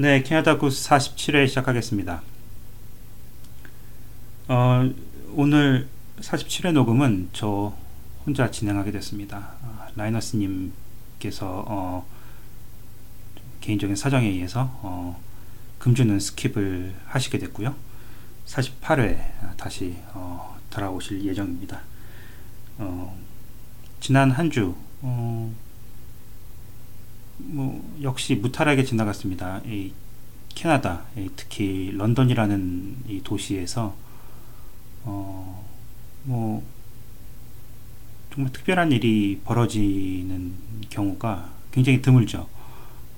네, 캐나다 구스 47회 시작하겠습니다. 어, 오늘 47회 녹음은 저 혼자 진행하게 됐습니다. 아, 라이너스님께서 어, 개인적인 사정에 의해서 어, 금주는 skip을 하시게 됐고요. 48회 다시 어, 돌아오실 예정입니다. 어, 지난 한주 어, 뭐 역시 무탈하게 지나갔습니다. 이 캐나다, 특히 런던이라는 이 도시에서 어, 뭐 정말 특별한 일이 벌어지는 경우가 굉장히 드물죠.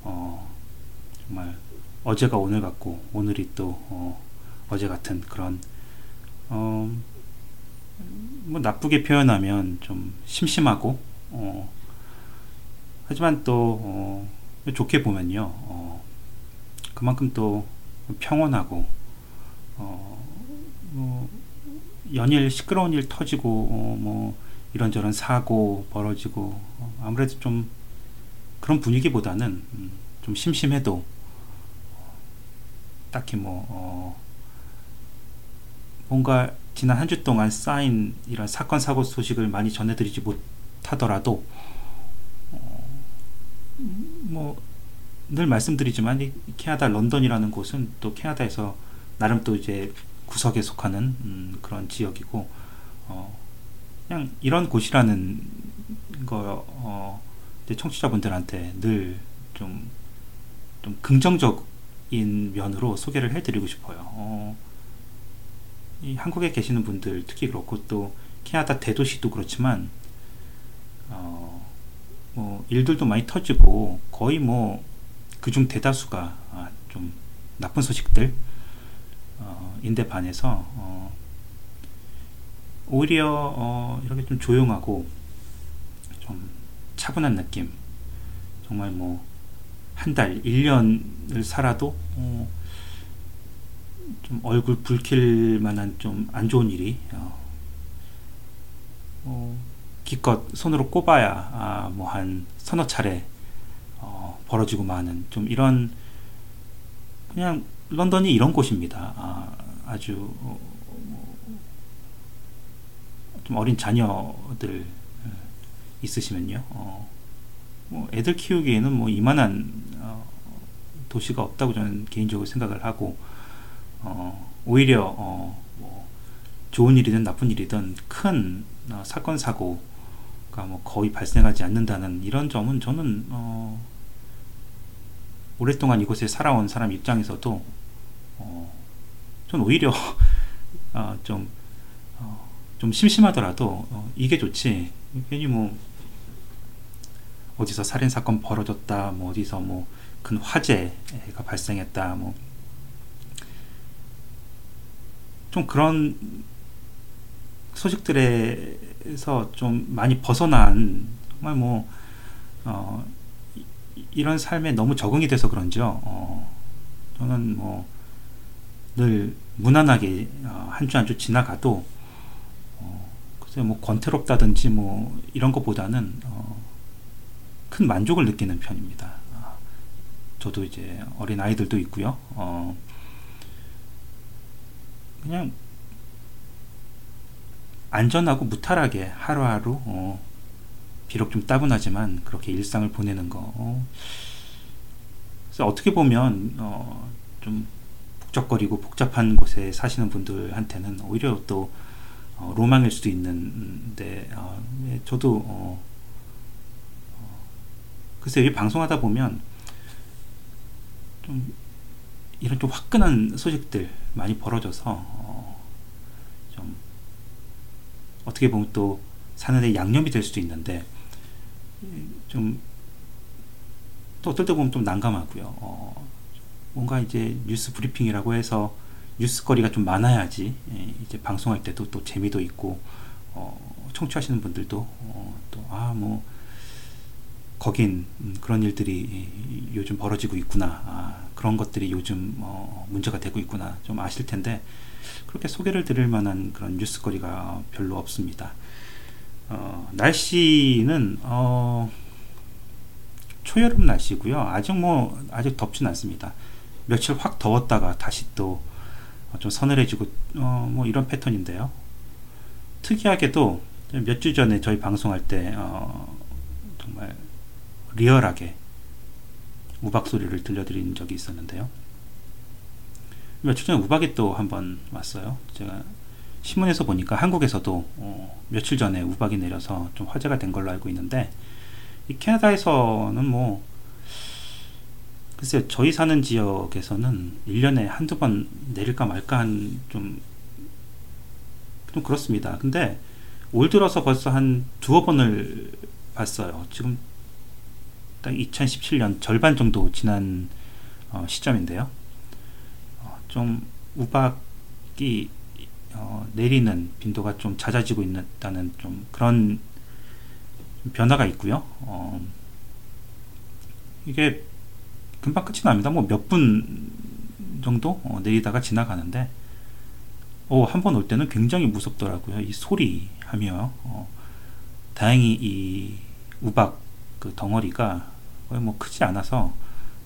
어, 정말 어제가 오늘 같고 오늘이 또 어, 제 같은 그런 어, 뭐 나쁘게 표현하면 좀 심심하고 어, 하지만 또 어, 좋게 보면요 어, 그만큼 또 평온하고 어, 뭐 연일 시끄러운 일 터지고 어, 뭐 이런저런 사고 벌어지고 어, 아무래도 좀 그런 분위기보다는 음, 좀 심심해도 딱히 뭐 어, 뭔가 지난 한 주 동안 쌓인 이런 사건 사고 소식을 많이 전해드리지 못하더라도 뭐 늘 말씀드리지만 이 캐나다 런던이라는 곳은 또 캐나다에서 나름 또 이제 구석에 속하는 음, 그런 지역이고 어, 그냥 이런 곳이라는 거 어, 청취자분들한테 늘좀좀 긍정적인 면으로 소개를 해드리고 싶어요. 어, 이 한국에 계시는 분들 특히 그렇고 또 캐나다 대도시도 그렇지만 어, 뭐 일들도 많이 터지고 거의 뭐 그중 대다수가 아, 좀 나쁜 소식들 어, 인데 반해서 어, 오히려 어, 이렇게 좀 조용하고 좀 차분한 느낌. 정말 뭐 한 달, 1년을 살아도 어, 좀 얼굴 붉힐 만한 좀 안 좋은 일이 어, 어, 기껏 손으로 꼽아야 아, 뭐 한 서너 차례 어, 벌어지고 마는 좀 이런 그냥 런던이 이런 곳입니다. 아, 주 어, 좀 어린 자녀들 어, 있으시면요. 어, 뭐 애들 키우기에는 뭐 이만한 어, 도시가 없다고 저는 개인적으로 생각을 하고 어, 오히려 뭐 좋은 일이든 나쁜 일이든 큰 사건 사고 뭐 거의 발생하지 않는다는 이런 점은 저는 어, 오랫동안 이곳에 살아온 사람 입장에서도 어, 전 오히려 어, 좀, 어, 좀 심심하더라도 어, 이게 좋지. 괜히 뭐 어디서 살인 사건 벌어졌다 뭐 어디서 뭐 큰 화재가 발생했다 뭐. 좀 그런 소식들에서 좀 많이 벗어난 정말 뭐 어, 이런 삶에 너무 적응이 돼서 그런지요. 어, 저는 뭐 늘 무난하게 어, 한주 한 주 지나가도 어, 글쎄 뭐 권태롭다든지 뭐 이런 것보다는 어, 큰 만족을 느끼는 편입니다. 아, 저도 이제 어린 아이들도 있고요. 어, 그냥 안전하고 무탈하게 하루하루 어, 비록 좀 따분하지만 그렇게 일상을 보내는 거. 어. 그래서 어떻게 보면 어, 좀 북적거리고 복잡한 곳에 사시는 분들한테는 오히려 또 어, 로망일 수도 있는데 어, 예, 저도 어, 어, 글쎄 이 방송하다 보면 좀 이런 좀 화끈한 소식들 많이 벌어져서 어, 좀 어떻게 보면 또 사는데 양념이 될 수도 있는데 좀 또 어떨 때 보면 좀 난감하고요. 어, 뭔가 이제 뉴스 브리핑이라고 해서 뉴스거리가 좀 많아야지 예, 이제 방송할 때도 또 재미도 있고 어, 청취하시는 분들도 어, 또아뭐 거긴 음, 그런 일들이 요즘 벌어지고 있구나 아, 그런 것들이 요즘 어, 문제가 되고 있구나 좀 아실 텐데 그렇게 소개를 드릴 만한 그런 뉴스거리가 별로 없습니다. 어, 날씨는 어, 초여름 날씨고요. 아직 뭐 아직 덥진 않습니다. 며칠 확 더웠다가 다시 또 좀 서늘해지고 어, 뭐 이런 패턴인데요. 특이하게도 몇 주 전에 저희 방송할 때 어, 정말 리얼하게 우박 소리를 들려드린 적이 있었는데요. 며칠 전에 우박이 또 한 번 왔어요. 제가 신문에서 보니까 한국에서도 어, 며칠 전에 우박이 내려서 좀 화제가 된 걸로 알고 있는데 이 캐나다에서는 뭐 글쎄요 저희 사는 지역에서는 1년에 한두 번 내릴까 말까 한 좀 좀 그렇습니다. 근데 올 들어서 벌써 한 두어 번을 봤어요. 지금 딱 2017년 절반 정도 지난 어, 시점인데요. 어, 좀 우박이 어, 내리는 빈도가 좀 잦아지고 있다는 좀 그런 변화가 있고요. 어, 이게 금방 끝이 납니다. 뭐 몇 분 정도 어, 내리다가 지나가는데 오, 한번 올 때는 굉장히 무섭더라고요. 이 소리하며 어, 다행히 이 우박 그 덩어리가 거의 뭐 크지 않아서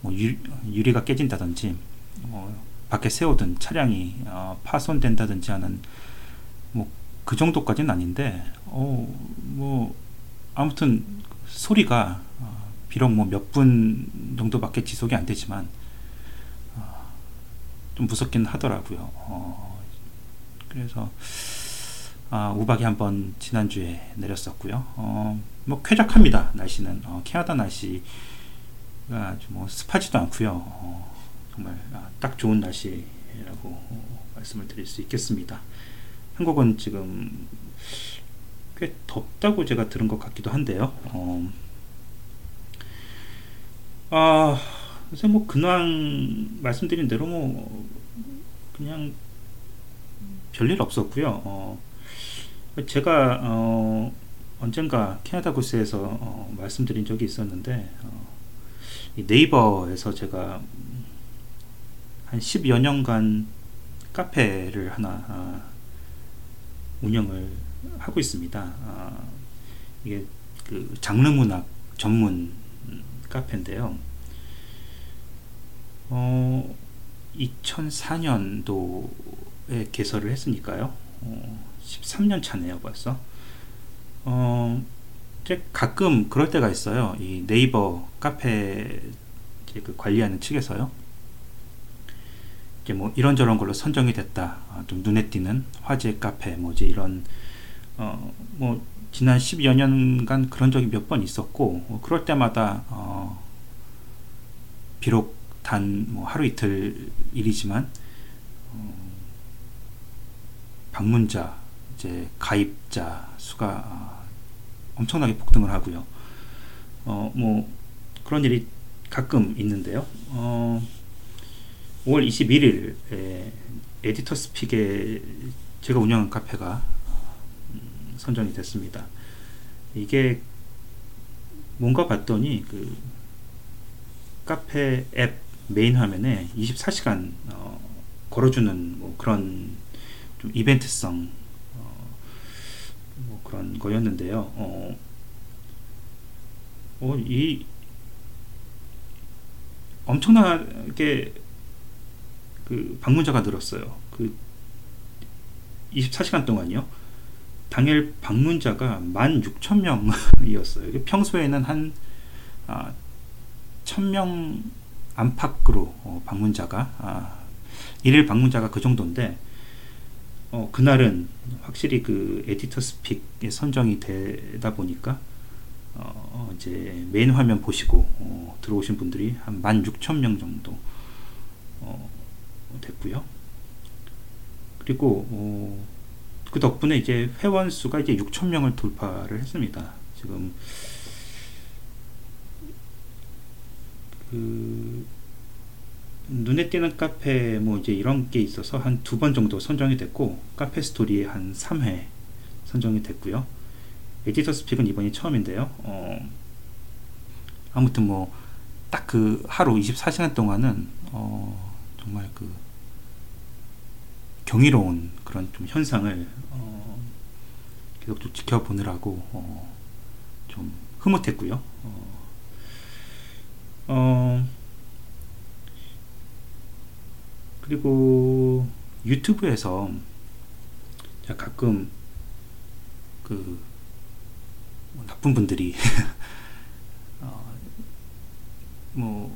뭐 유, 유리가 깨진다든지 뭐 밖에 세우던 차량이 어, 파손된다든지 하는 뭐 그 정도까지는 아닌데 어, 뭐 아무튼 소리가 어, 비록 뭐 몇 분 정도밖에 지속이 안 되지만 어, 좀 무섭긴 하더라고요. 어, 그래서 아, 우박이 한번 지난주에 내렸었고요. 어, 뭐 쾌적합니다. 날씨는 어, 캐나다 날씨가 뭐 습하지도 않고요. 어, 정말 아, 딱 좋은 날씨라고 어, 말씀을 드릴 수 있겠습니다. 한국은 지금 꽤 덥다고 제가 들은 것 같기도 한데요. 어, 아, 그래서 뭐 근황 말씀드린 대로 뭐 그냥 별일 없었고요. 어, 제가 어, 언젠가 캐나다 구스에서 어, 말씀드린 적이 있었는데 어, 네이버에서 제가 한 10여 년간 카페를 하나 아, 운영을 하고 있습니다. 아, 이게 그 장르 문학 전문 카페인데요. 어, 2004년도에 개설을 했으니까요. 어, 13년 차네요, 벌써. 어, 이제 가끔 그럴 때가 있어요. 이 네이버 카페 그 관리하는 측에서요. 이제 뭐 이런저런 걸로 선정이 됐다. 아, 좀 눈에 띄는 화제 카페 뭐지 이런 어, 뭐 지난 10여 년간 그런 적이 몇 번 있었고 뭐 그럴 때마다 어, 비록 단 뭐 하루 이틀 일이지만 어, 방문자 이제 가입자 수가 어, 엄청나게 폭등을 하고요. 어, 뭐 그런 일이 가끔 있는데요. 어, 5월 21일에 에디터 스픽에 제가 운영한 카페가 음, 선정이 됐습니다. 이게 뭔가 봤더니 그 카페 앱 메인 화면에 24시간 어, 걸어주는 뭐 그런 좀 이벤트성 어, 뭐 그런 거였는데요. 어, 어, 이 엄청나게 그 방문자가 늘었어요. 그 24시간 동안요. 당일 방문자가 16,000명이었어요. 평소에는 한 아, 1,000명 안팎으로 어, 방문자가 아, 일일 방문자가 그 정도인데 어, 그날은 확실히 그 에디터 스픽에 선정이 되다 보니까 어, 이제 메인 화면 보시고 어, 들어오신 분들이 한 16,000명 정도 어, 됐고요. 그리고 어, 그 덕분에 이제 회원 수가 이제 6천 명을 돌파를 했습니다. 지금 그 눈에 띄는 카페 뭐 이제 이런 게 있어서 한 두 번 정도 선정이 됐고 카페 스토리에 한 3회 선정이 됐고요. 에디터 스픽은 이번이 처음인데요. 어, 아무튼 뭐 딱 그 하루 24시간 동안은 어, 정말 그 경이로운 그런 좀 현상을 어, 계속 좀 지켜보느라고 어, 좀 흐뭇했고요. 어, 어 그리고 유튜브에서 가끔 그뭐 나쁜 분들이 어, 뭐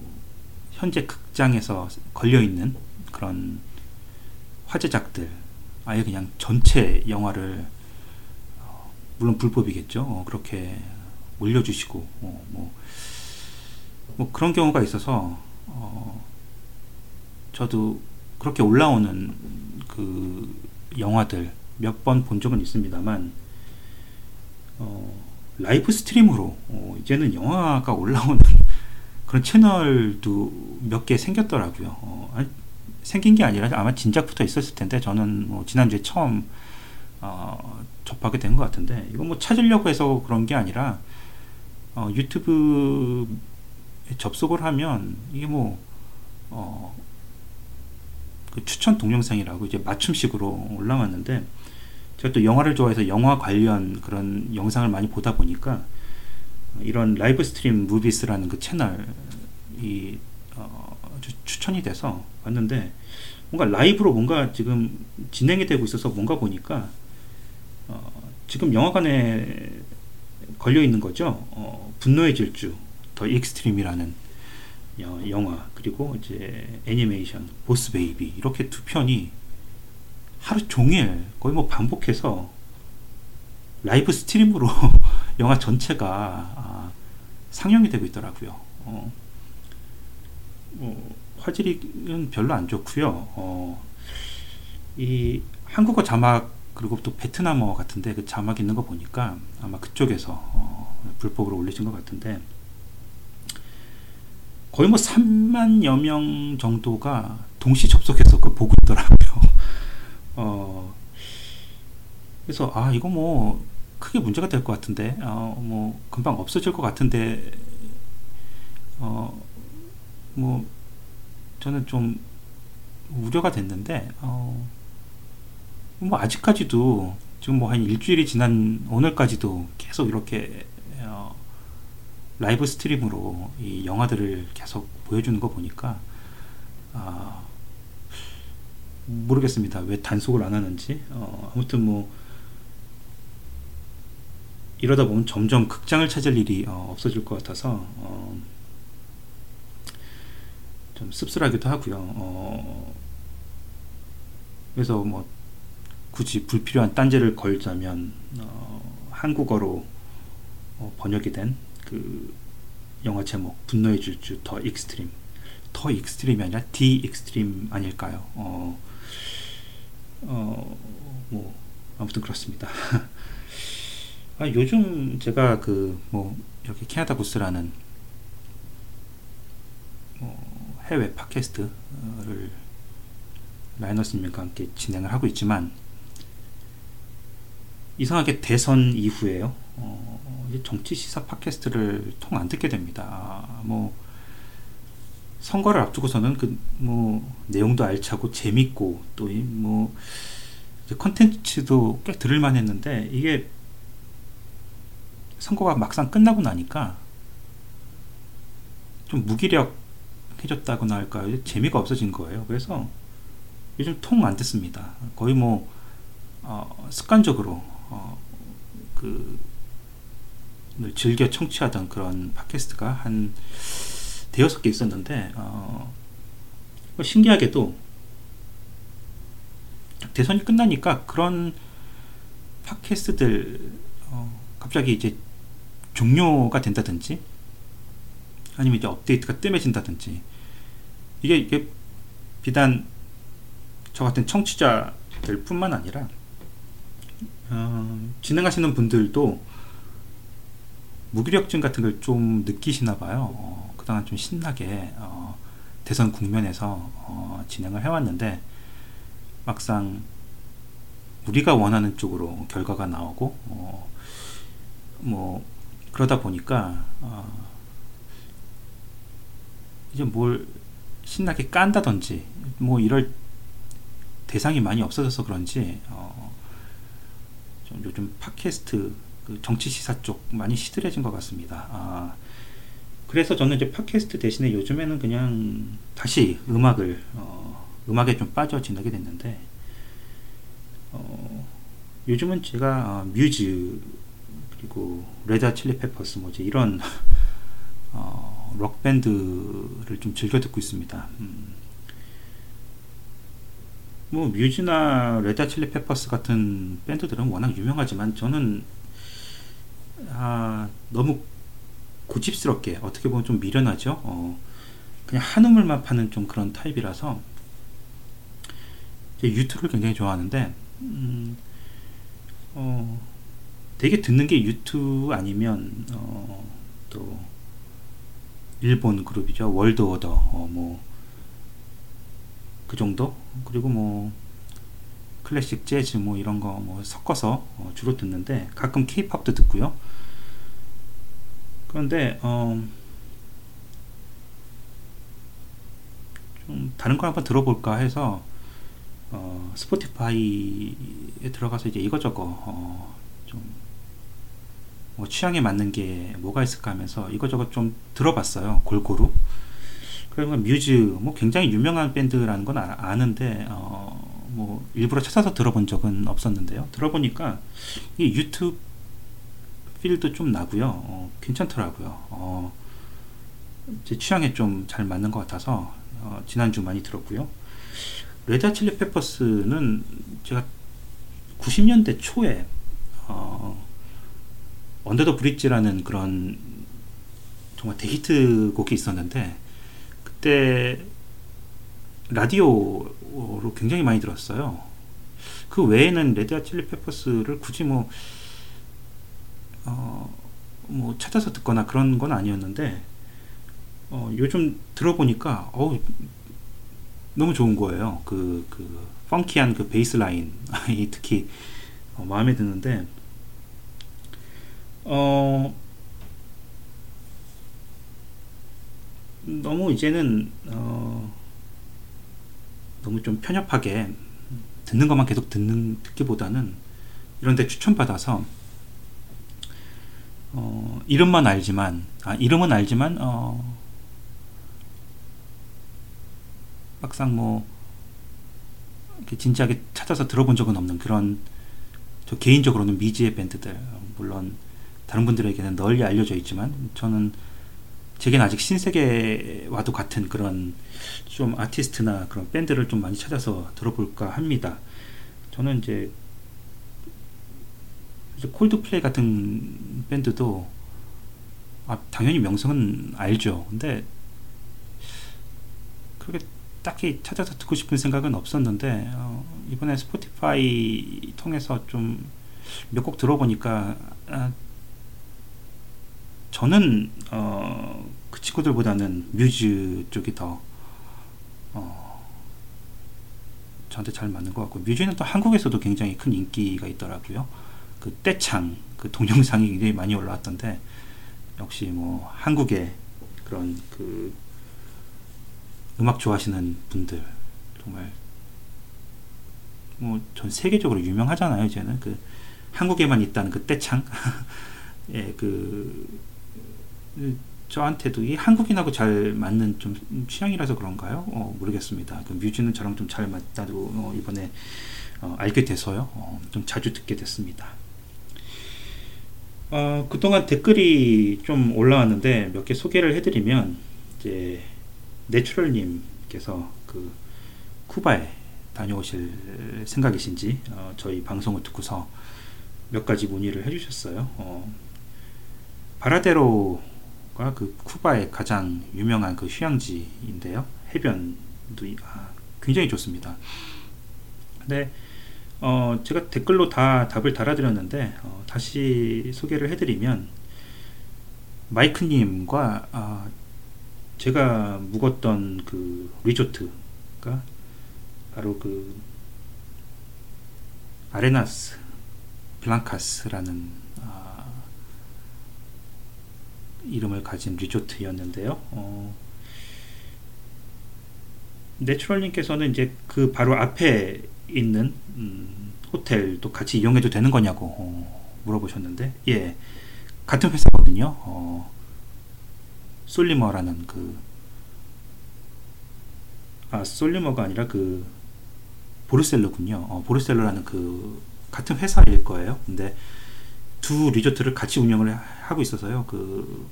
현재 극장에서 걸려 있는 그런 화제작들 아예 그냥 전체 영화를 어, 물론 불법이겠죠. 어, 그렇게 올려주시고 어, 뭐, 뭐 그런 경우가 있어서 어, 저도 그렇게 올라오는 그 영화들 몇 번 본 적은 있습니다만 어, live stream으로 어, 이제는 영화가 올라오는 그런 채널도 몇 개 생겼더라고요. 어, 아니, 생긴 게 아니라 아마 진작부터 있었을 텐데 저는 뭐 지난주에 처음 어, 접하게 된 것 같은데 이거 뭐 찾으려고 해서 그런 게 아니라 어, 유튜브에 접속을 하면 이게 뭐 어, 그 추천 동영상이라고 이제 맞춤식으로 올라왔는데 제가 또 영화를 좋아해서 영화 관련 그런 영상을 많이 보다 보니까 이런 Live Stream Movies라는 그 채널이 어, 추천이 돼서 왔는데 뭔가 라이브로 뭔가 지금 진행이 되고 있어서 뭔가 보니까 어, 지금 영화관에 걸려 있는 거죠. 어, 분노의 질주 The Extreme이라는 영화 그리고 이제 애니메이션 Boss Baby 이렇게 두 편이 하루 종일 거의 뭐 반복해서 live stream으로 영화 전체가 아, 상영이 되고 있더라고요. 어, 어, 화질은 별로 안 좋고요. 어, 이 한국어 자막 그리고 또 베트남어 같은데 그 자막 있는 거 보니까 아마 그쪽에서 어, 불법으로 올리신 것 같은데 거의 뭐 3만여 명 정도가 동시 접속해서 그 보고 있더라고요. 어, 그래서 아 이거 뭐 크게 문제가 될 것 같은데 어, 뭐 금방 없어질 것 같은데 어, 뭐 저는 좀 우려가 됐는데 어, 뭐 아직까지도 지금 뭐 한 일주일이 지난 오늘까지도 계속 이렇게 어, 라이브 스트림으로 이 영화들을 계속 보여주는 거 보니까 아, 모르겠습니다. 왜 단속을 안 하는지. 어, 아무튼 뭐 이러다 보면 점점 극장을 찾을 일이 어, 없어질 것 같아서 어, 좀 씁쓸하기도 하고요. 어, 그래서 뭐 굳이 불필요한 딴지를 걸자면 어, 한국어로 어, 번역이 된 그 영화 제목 분노의 질주 The Extreme The Extreme이 아니라 The Extreme 아닐까요? 어, 어, 뭐, 아무튼 그렇습니다. 아, 요즘 제가 그, 뭐, 이렇게 캐나다 구스라는 뭐 해외 팟캐스트를 라이너스님과 함께 진행을 하고 있지만, 이상하게 대선 이후에요, 어, 정치 시사 팟캐스트를 통 안 듣게 됩니다. 아, 뭐, 선거를 앞두고서는 그 뭐 내용도 알차고 재밌고 또뭐 컨텐츠도 꽤 들을만 했는데 이게 선거가 막상 끝나고 나니까 좀 무기력 해졌다고나 할까요? 재미가 없어진 거예요. 그래서 요즘 통 안 듣습니다. 거의 뭐 어, 습관적으로 어, 그 즐겨 청취하던 그런 팟캐스트가 한 대여섯 개 있었는데 어, 뭐 신기하게도 대선이 끝나니까 그런 팟캐스트들 어, 갑자기 이제 종료가 된다든지 아니면 이제 업데이트가 뜸해진다든지 이게 이게 비단 저 같은 청취자들 뿐만 아니라 어, 진행하시는 분들도 무기력증 같은 걸 좀 느끼시나 봐요. 어, 그동안 좀 신나게 어, 대선 국면에서 어, 진행을 해왔는데 막상 우리가 원하는 쪽으로 결과가 나오고 어, 뭐 그러다 보니까 어, 이제 뭘 신나게 깐다든지 뭐 이럴 대상이 많이 없어져서 그런지 어, 좀 요즘 팟캐스트 그 정치 시사 쪽 많이 시들해진 것 같습니다. 아, 그래서 저는 이제 팟캐스트 대신에 요즘에는 그냥 다시 음악을 어, 음악에 좀 빠져 지내게 됐는데 어, 요즘은 제가 어, 뮤즈 그리고 Red Chili Peppers 뭐지 이런 어, 록 밴드를 좀 즐겨 듣고 있습니다. 음. 뭐 Muse나 Red Chili Peppers 같은 밴드들은 워낙 유명하지만 저는 아, 너무 고집스럽게 어떻게 보면 좀 미련하죠. 어, 그냥 한우물만 파는 좀 그런 타입이라서 유튜브를 굉장히 좋아하는데 음, 어, 되게 듣는 게 U2 아니면 어, 또 일본 그룹이죠. World Order. 어, 뭐 그 정도? 그리고 뭐 클래식 재즈 뭐 이런 거 뭐 섞어서 어, 주로 듣는데 가끔 케이팝도 듣고요. 그런데 어, 좀 다른 걸 한번 들어볼까 해서 어, 스포티파이에 들어가서 이제 이것저것 어, 좀 뭐 취향에 맞는 게 뭐가 있을까 하면서 이것저것 좀 들어봤어요 골고루. 그리고 뮤즈 뭐 굉장히 유명한 밴드라는 건 아, 는데 어, 뭐 일부러 찾아서 들어본 적은 없었는데요. 들어보니까 이 U2 feel도 좀 나고요. 어, 괜찮더라고요. 어, 제 취향에 좀 잘 맞는 것 같아서 어, 지난주 많이 들었고요. Red Chili Peppers는 제가 90년대 초에 어, Under the Bridge라는 그런 정말 대히트 곡이 있었는데 그때 라디오로 굉장히 많이 들었어요. 그 외에는 Red Chili Peppers를 굳이 뭐, 어, 뭐 찾아서 듣거나 그런 건 아니었는데 어, 요즘 들어보니까 어우 너무 좋은 거예요. 그, 그, funky한 그 베이스 라인이 특히 어, 마음에 드는데, 어, 너무 이제는, 어, 너무 좀 편협하게 듣는 것만 계속 듣는, 듣기보다는 이런데 추천받아서, 어, 이름만 알지만, 아, 이름은 알지만, 어, 막상 뭐 진지하게 찾아서 들어본 적은 없는 그런 저 개인적으로는 미지의 밴드들 물론 다른 분들에게는 널리 알려져 있지만 저는 제겐 아직 신세계와도 같은 그런 좀 아티스트나 그런 밴드를 좀 많이 찾아서 들어볼까 합니다. 저는 이제 콜드플레이 같은 밴드도 아, 당연히 명성은 알죠. 근데 그렇게 딱히 찾아서 듣고 싶은 생각은 없었는데 어, 이번에 스포티파이 통해서 좀 몇 곡 들어보니까 아, 저는 어, 그 친구들보다는 뮤즈 쪽이 더 어, 저한테 잘 맞는 것 같고 뮤즈는 또 한국에서도 굉장히 큰 인기가 있더라고요. 그 떼창 그 동영상이 굉장히 많이 올라왔던데 역시 뭐 한국의 그런 그 음악 좋아하시는 분들 정말 뭐 전 세계적으로 유명하잖아요 이제는 그 한국에만 있다는 그 떼창 예 그 저한테도 이 한국인하고 잘 맞는 좀 취향이라서 그런가요? 어, 모르겠습니다. 그 뮤즈는 저랑 좀 잘 맞다고 어, 이번에 어, 알게 돼서요. 어, 좀 자주 듣게 됐습니다. 어, 그동안 댓글이 좀 올라왔는데 몇 개 소개를 해드리면 이제 내추럴님께서 그 쿠바에 다녀오실 생각이신지 어, 저희 방송을 듣고서 몇 가지 문의를 해주셨어요. 어, 바라데로 가그 쿠바의 가장 유명한 그 휴양지인데요. 해변도 아, 굉장히 좋습니다. 근데 어, 제가 댓글로 다 답을 달아드렸는데 어, 다시 소개를 해드리면 마이크님과 아, 제가 묵었던 그 리조트가 바로 그 아레나스 블랑카스라는 아, 이름을 가진 리조트였는데요. 어, 내추럴님께서는 이제 그 바로 앞에 있는 음, 호텔도 같이 이용해도 되는 거냐고 어, 물어보셨는데, 예, 같은 회사거든요. 어, 솔리머라는 그 아 솔리머가 아니라 그 보르셀로군요. 어, 보르셀로라는 그 같은 회사일 거예요. 근데 두 리조트를 같이 운영을 하고 있어서요. 그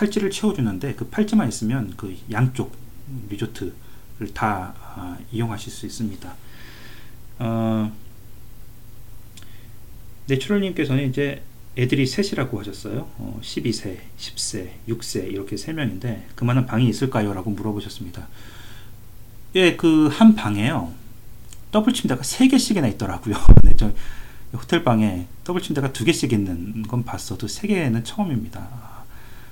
팔찌를 채워주는데 그 팔찌만 있으면 그 양쪽 리조트를 다 아, 이용하실 수 있습니다. 어, 내추럴님께서는 이제 애들이 셋이라고 하셨어요. 어, 12세, 10세, 6세 이렇게 세 명인데 그만한 방이 있을까요? 라고 물어보셨습니다. 예, 그 한 방에요. 더블 침대가 세 개씩이나 있더라고요. 네, 저 호텔 방에 더블 침대가 두 개씩 있는 건 봤어도 세 개는 처음입니다.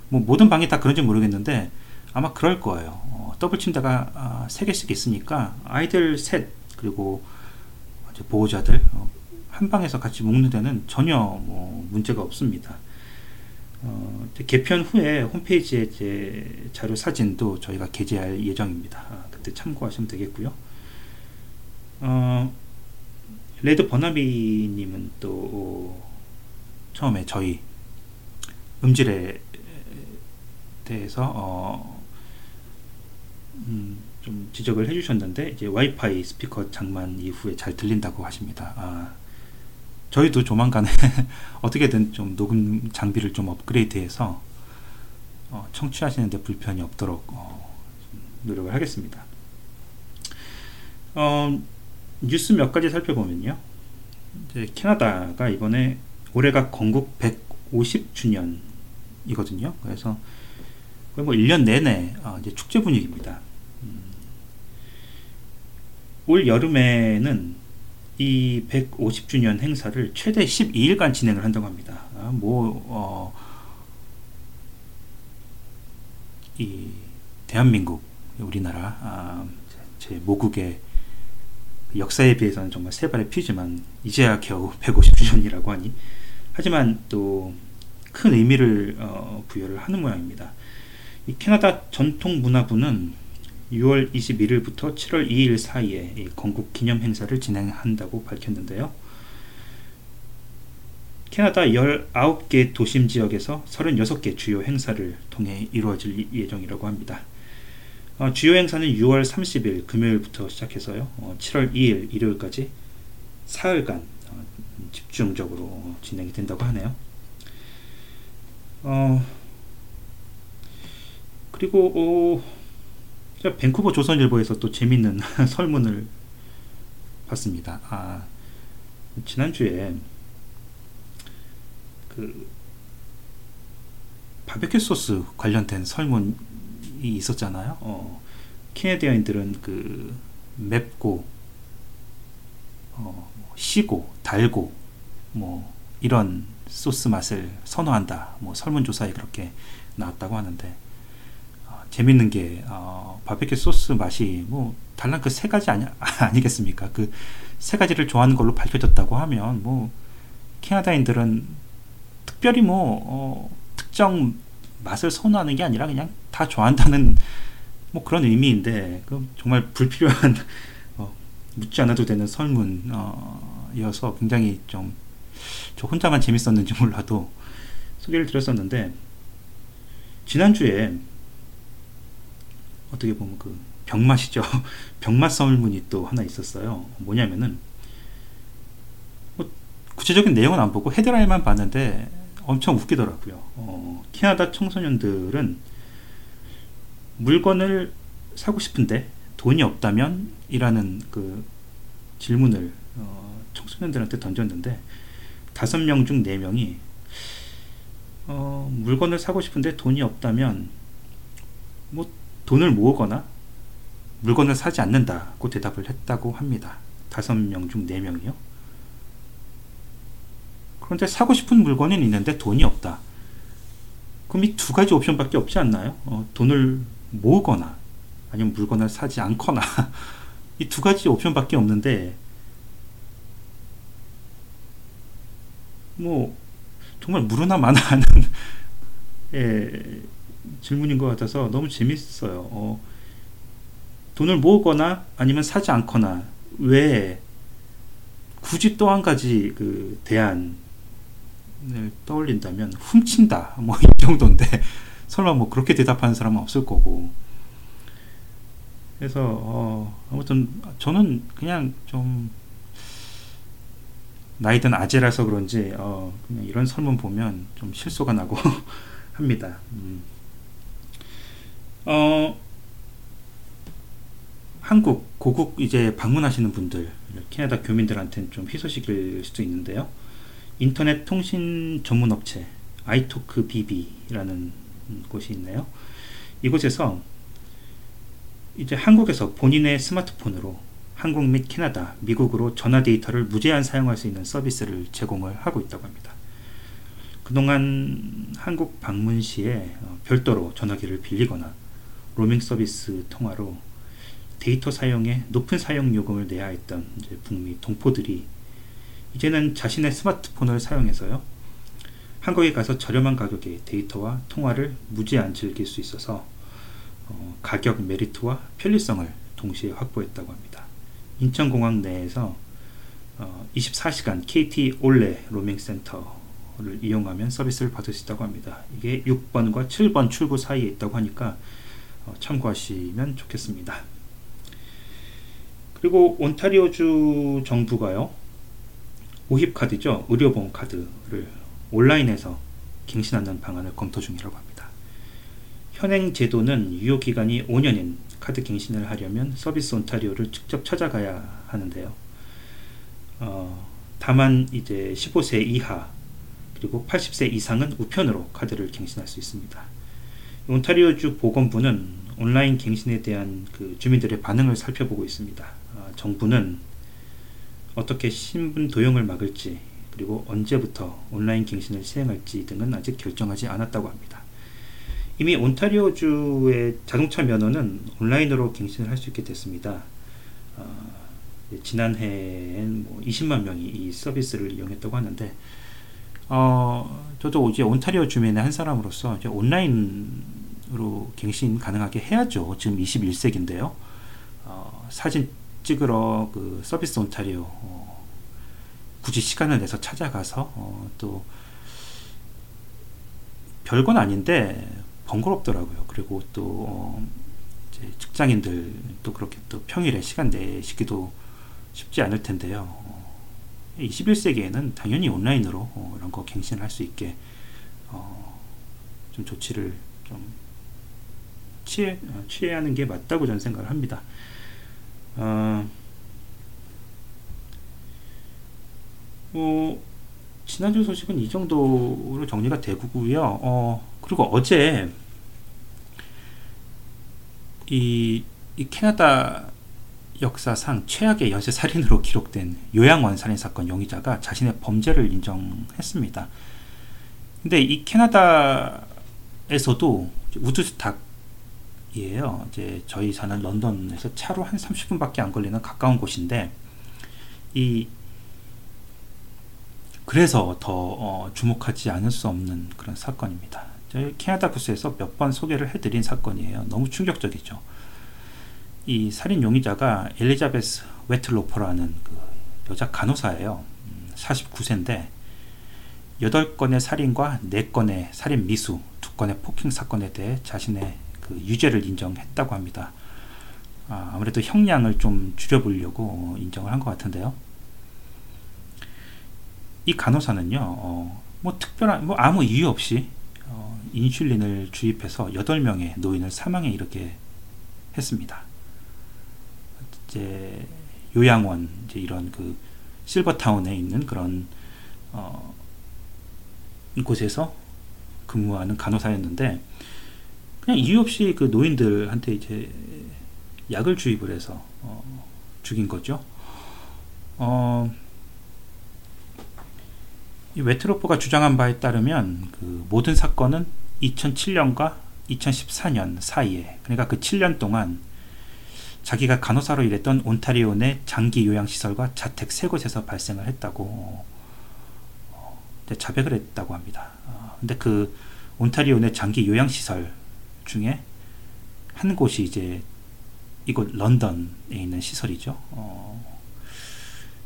뭐 모든 방이 다 그런지 모르겠는데 아마 그럴 거예요. 어, 더블 침대가 아, 세 개씩 있으니까 아이들 셋 그리고 보호자들 어, 한 방에서 같이 묵는 데는 전혀 뭐 문제가 없습니다. 어, 개편 후에 홈페이지에 이제 자료 사진도 저희가 게재할 예정입니다. 아, 그때 참고하시면 되겠고요. 어, 레드 버나비님은 또 처음에 저희 음질 에 대해서 어, 음, 좀 지적을 해주셨는데 이제 와이파이 스피커 장만 이후에 잘 들린다고 하십니다. 아, 저희도 조만간에 어떻게든 좀 녹음 장비를 좀 업그레이드해서 어, 청취하시는데 불편이 없도록 어, 노력을 하겠습니다. 어, 뉴스 몇 가지 살펴보면요. 이제 캐나다가 이번에 올해가 건국 150주년이거든요. 그래서 뭐 1년 내내 어, 이제 축제 분위기입니다. 음, 올 여름에는 이 150주년 행사를 최대 12일간 진행을 한다고 합니다. 아, 뭐, 어, 이 대한민국, 우리나라, 아, 제 모국의 역사에 비해서는 정말 세 발의 피지만 이제야 겨우 150주년이라고 하니 하지만 또 큰 의미를 어, 부여를 하는 모양입니다. 이 캐나다 전통문화부는 6월 21일부터 7월 2일 사이에 건국 기념 행사를 진행한다고 밝혔는데요. 캐나다 19개 도심 지역에서 36개 주요 행사를 통해 이루어질 예정이라고 합니다. 어, 주요 행사는 6월 30일 금요일부터 시작해서요. 어, 7월 2일 일요일까지 사흘간 어, 집중적으로 진행이 된다고 하네요. 어, 그리고 어, 밴쿠버 조선일보에서 또 재밌는 설문을 봤습니다. 아, 지난주에 그 바베큐 소스 관련된 설문이 있었잖아요. 어, 캐네디아인들은 그 맵고 어, 시고 달고 뭐 이런 소스 맛을 선호한다. 뭐 설문조사에 그렇게 나왔다고 하는데 어, 재밌는 게 어, 바베큐 소스 맛이 뭐 달랑 그 세 가지 아니, 아니겠습니까? 그 세 가지를 좋아하는 걸로 밝혀졌다고 하면 뭐 캐나다인들은 특별히 뭐 어, 특정 맛을 선호하는 게 아니라 그냥 다 좋아한다는 뭐 그런 의미인데 그 정말 불필요한 어, 묻지 않아도 되는 설문이어서 굉장히 좀 저 혼자만 재밌었는지 몰라도 소개를 드렸었는데 지난주에 어떻게 보면 그 병맛이죠 병맛 설문이 또 하나 있었어요 뭐냐면은 뭐 구체적인 내용은 안 보고 헤드라인만 봤는데 엄청 웃기더라고요 어, 캐나다 청소년들은 물건을 사고 싶은데 돈이 없다면? 이라는 그 질문을 어, 청소년들한테 던졌는데 다섯 명 중 네 명이 어, 물건을 사고 싶은데 돈이 없다면 뭐 돈을 모으거나 물건을 사지 않는다고 대답을 했다고 합니다. 다섯 명중네 명이요. 그런데 사고 싶은 물건은 있는데 돈이 없다. 그럼 이 두 가지 옵션밖에 없지 않나요? 어, 돈을 모으거나 아니면 물건을 사지 않거나 이 두 가지 옵션밖에 없는데 뭐 정말 무르나 마나하는 예, 질문인 것 같아서 너무 재밌어요. 어, 돈을 모으거나 아니면 사지 않거나 왜 굳이 또 한 가지 그 대안을 떠올린다면 훔친다 뭐 이 정도인데 설마 뭐 그렇게 대답하는 사람은 없을 거고 그래서 어, 아무튼 저는 그냥 좀 나이든 아재라서 그런지 어, 그냥 이런 설문 보면 좀 실소가 나고 합니다. 음. 어, 한국 고국 이제 방문하시는 분들 캐나다 교민들한테는 좀 희소식일 수도 있는데요. 인터넷 통신 전문 업체 아이토크 BB라는 곳이 있네요. 이곳에서 이제 한국에서 본인의 스마트폰으로 한국 및 캐나다, 미국으로 전화 데이터를 무제한 사용할 수 있는 서비스를 제공을 하고 있다고 합니다. 그동안 한국 방문 시에 어, 별도로 전화기를 빌리거나 로밍 서비스 통화로 데이터 사용에 높은 사용 요금을 내야 했던 북미 동포들이 이제는 자신의 스마트폰을 사용해서요. 한국에 가서 저렴한 가격에 데이터와 통화를 무제한 즐길 수 있어서 어, 가격 메리트와 편리성을 동시에 확보했다고 합니다. 인천공항 내에서 어, 24시간 KT 올레 로밍 센터를 이용하면 서비스를 받을 수 있다고 합니다. 이게 6번과 7번 출구 사이에 있다고 하니까 어, 참고하시면 좋겠습니다. 그리고 온타리오주 정부가요. OHIP 카드죠. 의료보험 카드를 온라인에서 갱신하는 방안을 검토 중이라고 합니다. 현행 제도는 유효 기간이 5년인 카드 갱신을 하려면 서비스 온타리오를 직접 찾아가야 하는데요. 어, 다만 이제 15세 이하 그리고 80세 이상은 우편으로 카드를 갱신할 수 있습니다. 온타리오주 보건부는 온라인 갱신에 대한 그 주민들의 반응을 살펴보고 있습니다. 어, 정부는 어떻게 신분 도용을 막을지 그리고 언제부터 온라인 갱신을 시행할지 등은 아직 결정하지 않았다고 합니다. 이미 온타리오주의 자동차 면허는 온라인으로 갱신을 할 수 있게 됐습니다. 어, 지난해엔 뭐 20만 명이 이 서비스를 이용했다고 하는데, 어, 저도 이제 온타리오 주민의 한 사람으로서 이제 온라인 으로 갱신 가능하게 해야죠. 지금 21세기인데요. 어, 사진 찍으러 그 서비스 온타리오 어, 굳이 시간을 내서 찾아가서 어, 또 별건 아닌데 번거롭더라고요. 그리고 또 어, 직장인들 또 그렇게 또 평일에 시간 내시기도 쉽지 않을 텐데요. 어, 21세기에는 당연히 온라인으로 어, 이런 거 갱신을 할수 있게 어, 좀 조치를 좀 취해, 어, 취해야 하는 게 맞다고 저는 생각을 합니다. 어, 뭐 지난주 소식은 이 정도로 정리가 되고요. 어, 그리고 어제 이, 이 캐나다 역사상 최악의 연쇄 살인으로 기록된 요양원 살인 사건 용의자가 자신의 범죄를 인정했습니다. 근데 이 캐나다에서도 우드스탁 이에요. 이제 저희 사는 런던에서 차로 한 30분밖에 안 걸리는 가까운 곳인데 이 그래서 더 어, 주목하지 않을 수 없는 그런 사건입니다. 저희 캐나다 구스에서 몇 번 소개를 해드린 사건이에요. 너무 충격적이죠. 이 살인 용의자가 엘리자베스 웨틀로퍼라는 그 여자 간호사예요. 49세인데 음, 8건의 살인과 4건의 살인 미수, 2건의 폭행 사건에 대해 자신의 그 유죄를 인정했다고 합니다. 아, 아무래도 형량을 좀 줄여보려고 인정을 한 것 같은데요. 이 간호사는요, 어, 뭐 특별한, 뭐 아무 이유 없이 어, 인슐린을 주입해서 8명의 노인을 사망에 이르게 했습니다. 이제 요양원, 이제 이런 그 실버타운에 있는 그런 어, 곳에서 근무하는 간호사였는데 그냥 이유 없이 그 노인들한테 이제 약을 주입을 해서 어, 죽인 거죠. 어, 이 웨트로퍼가 주장한 바에 따르면 그 모든 사건은 2007년과 2014년 사이에 그러니까 그 7년 동안 자기가 간호사로 일했던 온타리오 내 장기 요양시설과 자택 세 곳에서 발생을 했다고 어, 자백을 했다고 합니다. 어, 근데 그 온타리오 내 장기 요양시설 중에 한 곳이 이제 이곳 런던에 있는 시설이죠. 어,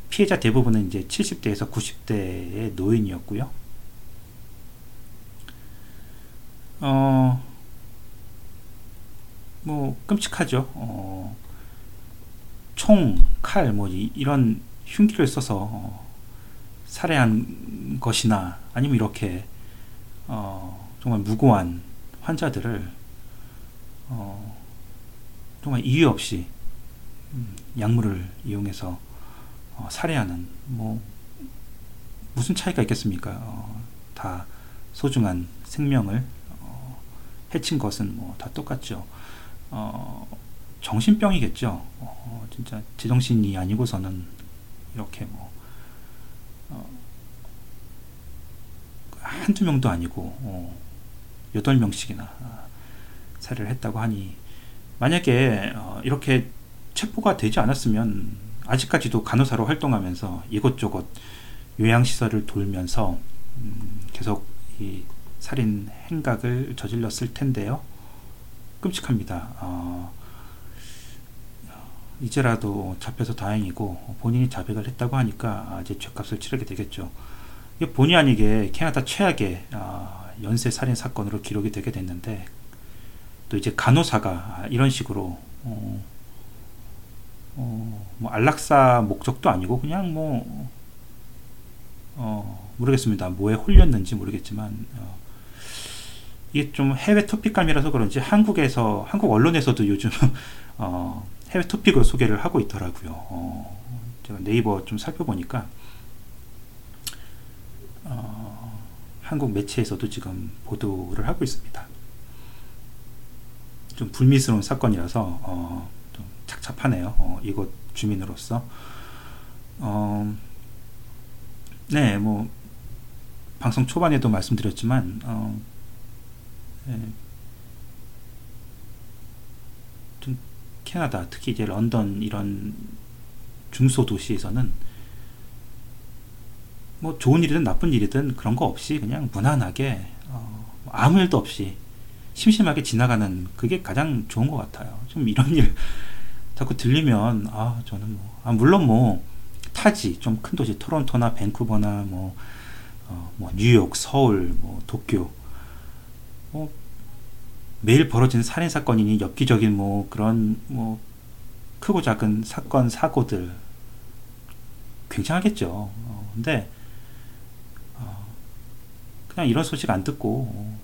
피해자 대부분은 이제 70대에서 90대의 노인이었고요. 어, 뭐 끔찍하죠. 어, 총, 칼, 뭐 이, 런 흉기를 써서 어, 살해한 것이나 아니면 이렇게 어, 정말 무고한 환자들을 어, 정말 이유 없이 음, 약물을 이용해서 어, 살해하는 뭐 무슨 차이가 있겠습니까? 어, 다 소중한 생명을 어, 해친 것은 뭐 다 똑같죠. 어, 정신병이겠죠. 어, 진짜 제정신이 아니고서는 이렇게 뭐 어, 한두 명도 아니고 어, 여덟 명씩이나 살해를 했다고 하니 만약에 어, 이렇게 체포가 되지 않았으면 아직까지도 간호사로 활동하면서 이것저것 요양시설을 돌면서 음, 계속 이 살인 행각을 저질렀을 텐데요. 끔찍합니다. 어, 이제라도 잡혀서 다행이고 본인이 자백을 했다고 하니까 이제 죄값을 치르게 되겠죠. 본의 아니게 캐나다 최악의 어, 연쇄 살인 사건으로 기록이 되게 됐는데 또 이제 간호사가 이런 식으로 어, 어, 뭐 안락사 목적도 아니고 그냥 뭐 어, 모르겠습니다. 뭐에 홀렸는지 모르겠지만 어, 이게 좀 해외 토픽감이라서 그런지 한국에서 한국 언론에서도 요즘 어, 해외 토픽을 소개를 하고 있더라고요. 어, 제가 네이버 좀 살펴보니까 어, 한국 매체에서도 지금 보도를 하고 있습니다. 좀 불미스러운 사건이라서 어, 좀 착잡하네요. 어, 이곳 주민으로서. 어, 네, 뭐 방송 초반에도 말씀드렸지만 어, 네, 좀 캐나다 특히 이제 런던 이런 중소 도시에서는 뭐 좋은 일이든 나쁜 일이든 그런 거 없이 그냥 무난하게 어, 아무 일도 없이 심심하게 지나가는 그게 가장 좋은 것 같아요. 좀 이런 일 자꾸 들리면 아 저는 뭐 아, 물론 뭐 타지 좀 큰 도시 토론토나 밴쿠버나 뭐, 어, 뭐 뉴욕, 서울, 뭐 도쿄 뭐 매일 벌어지는 살인 사건이니 엽기적인 뭐 그런 뭐 크고 작은 사건 사고들 굉장하겠죠. 어, 근데 어, 그냥 이런 소식 안 듣고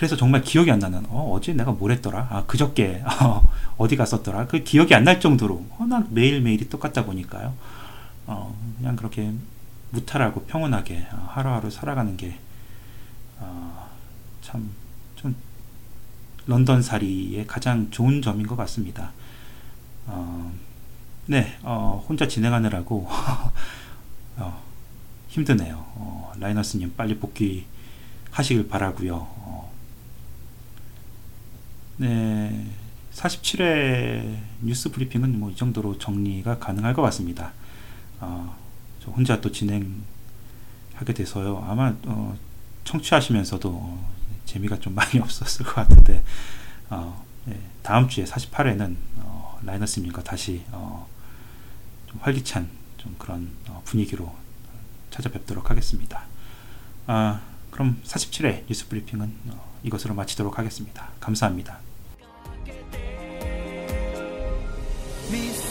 그래서 정말 기억이 안 나는 어, 어제 내가 뭘 했더라 아 그저께 어, 디 갔었더라 그 기억이 안 날 정도로 어, 난 매일매일이 똑같다 보니까요 어, 그냥 그렇게 무탈하고 평온하게 어, 하루하루 살아가는 게 어, 참좀 런던 살이의 가장 좋은 점인 것 같습니다. 어, 네, 어, 혼자 진행하느라고 어, 힘드네요. 어, 라이너스님 빨리 복귀 하시길 바라고요. 어, 네, 47회 뉴스 브리핑은 뭐 이 정도로 정리가 가능할 것 같습니다. 어, 저 혼자 또 진행하게 돼서요. 아마 어, 청취하시면서도 재미가 좀 많이 없었을 것 같은데 어, 예, 다음 주에 48회는 어, 라이너스님과 다시 어, 좀 활기찬 좀 그런 어, 분위기로 찾아뵙도록 하겠습니다. 아, 그럼 47회 뉴스 브리핑은 어, 이것으로 마치도록 하겠습니다. 감사합니다. mis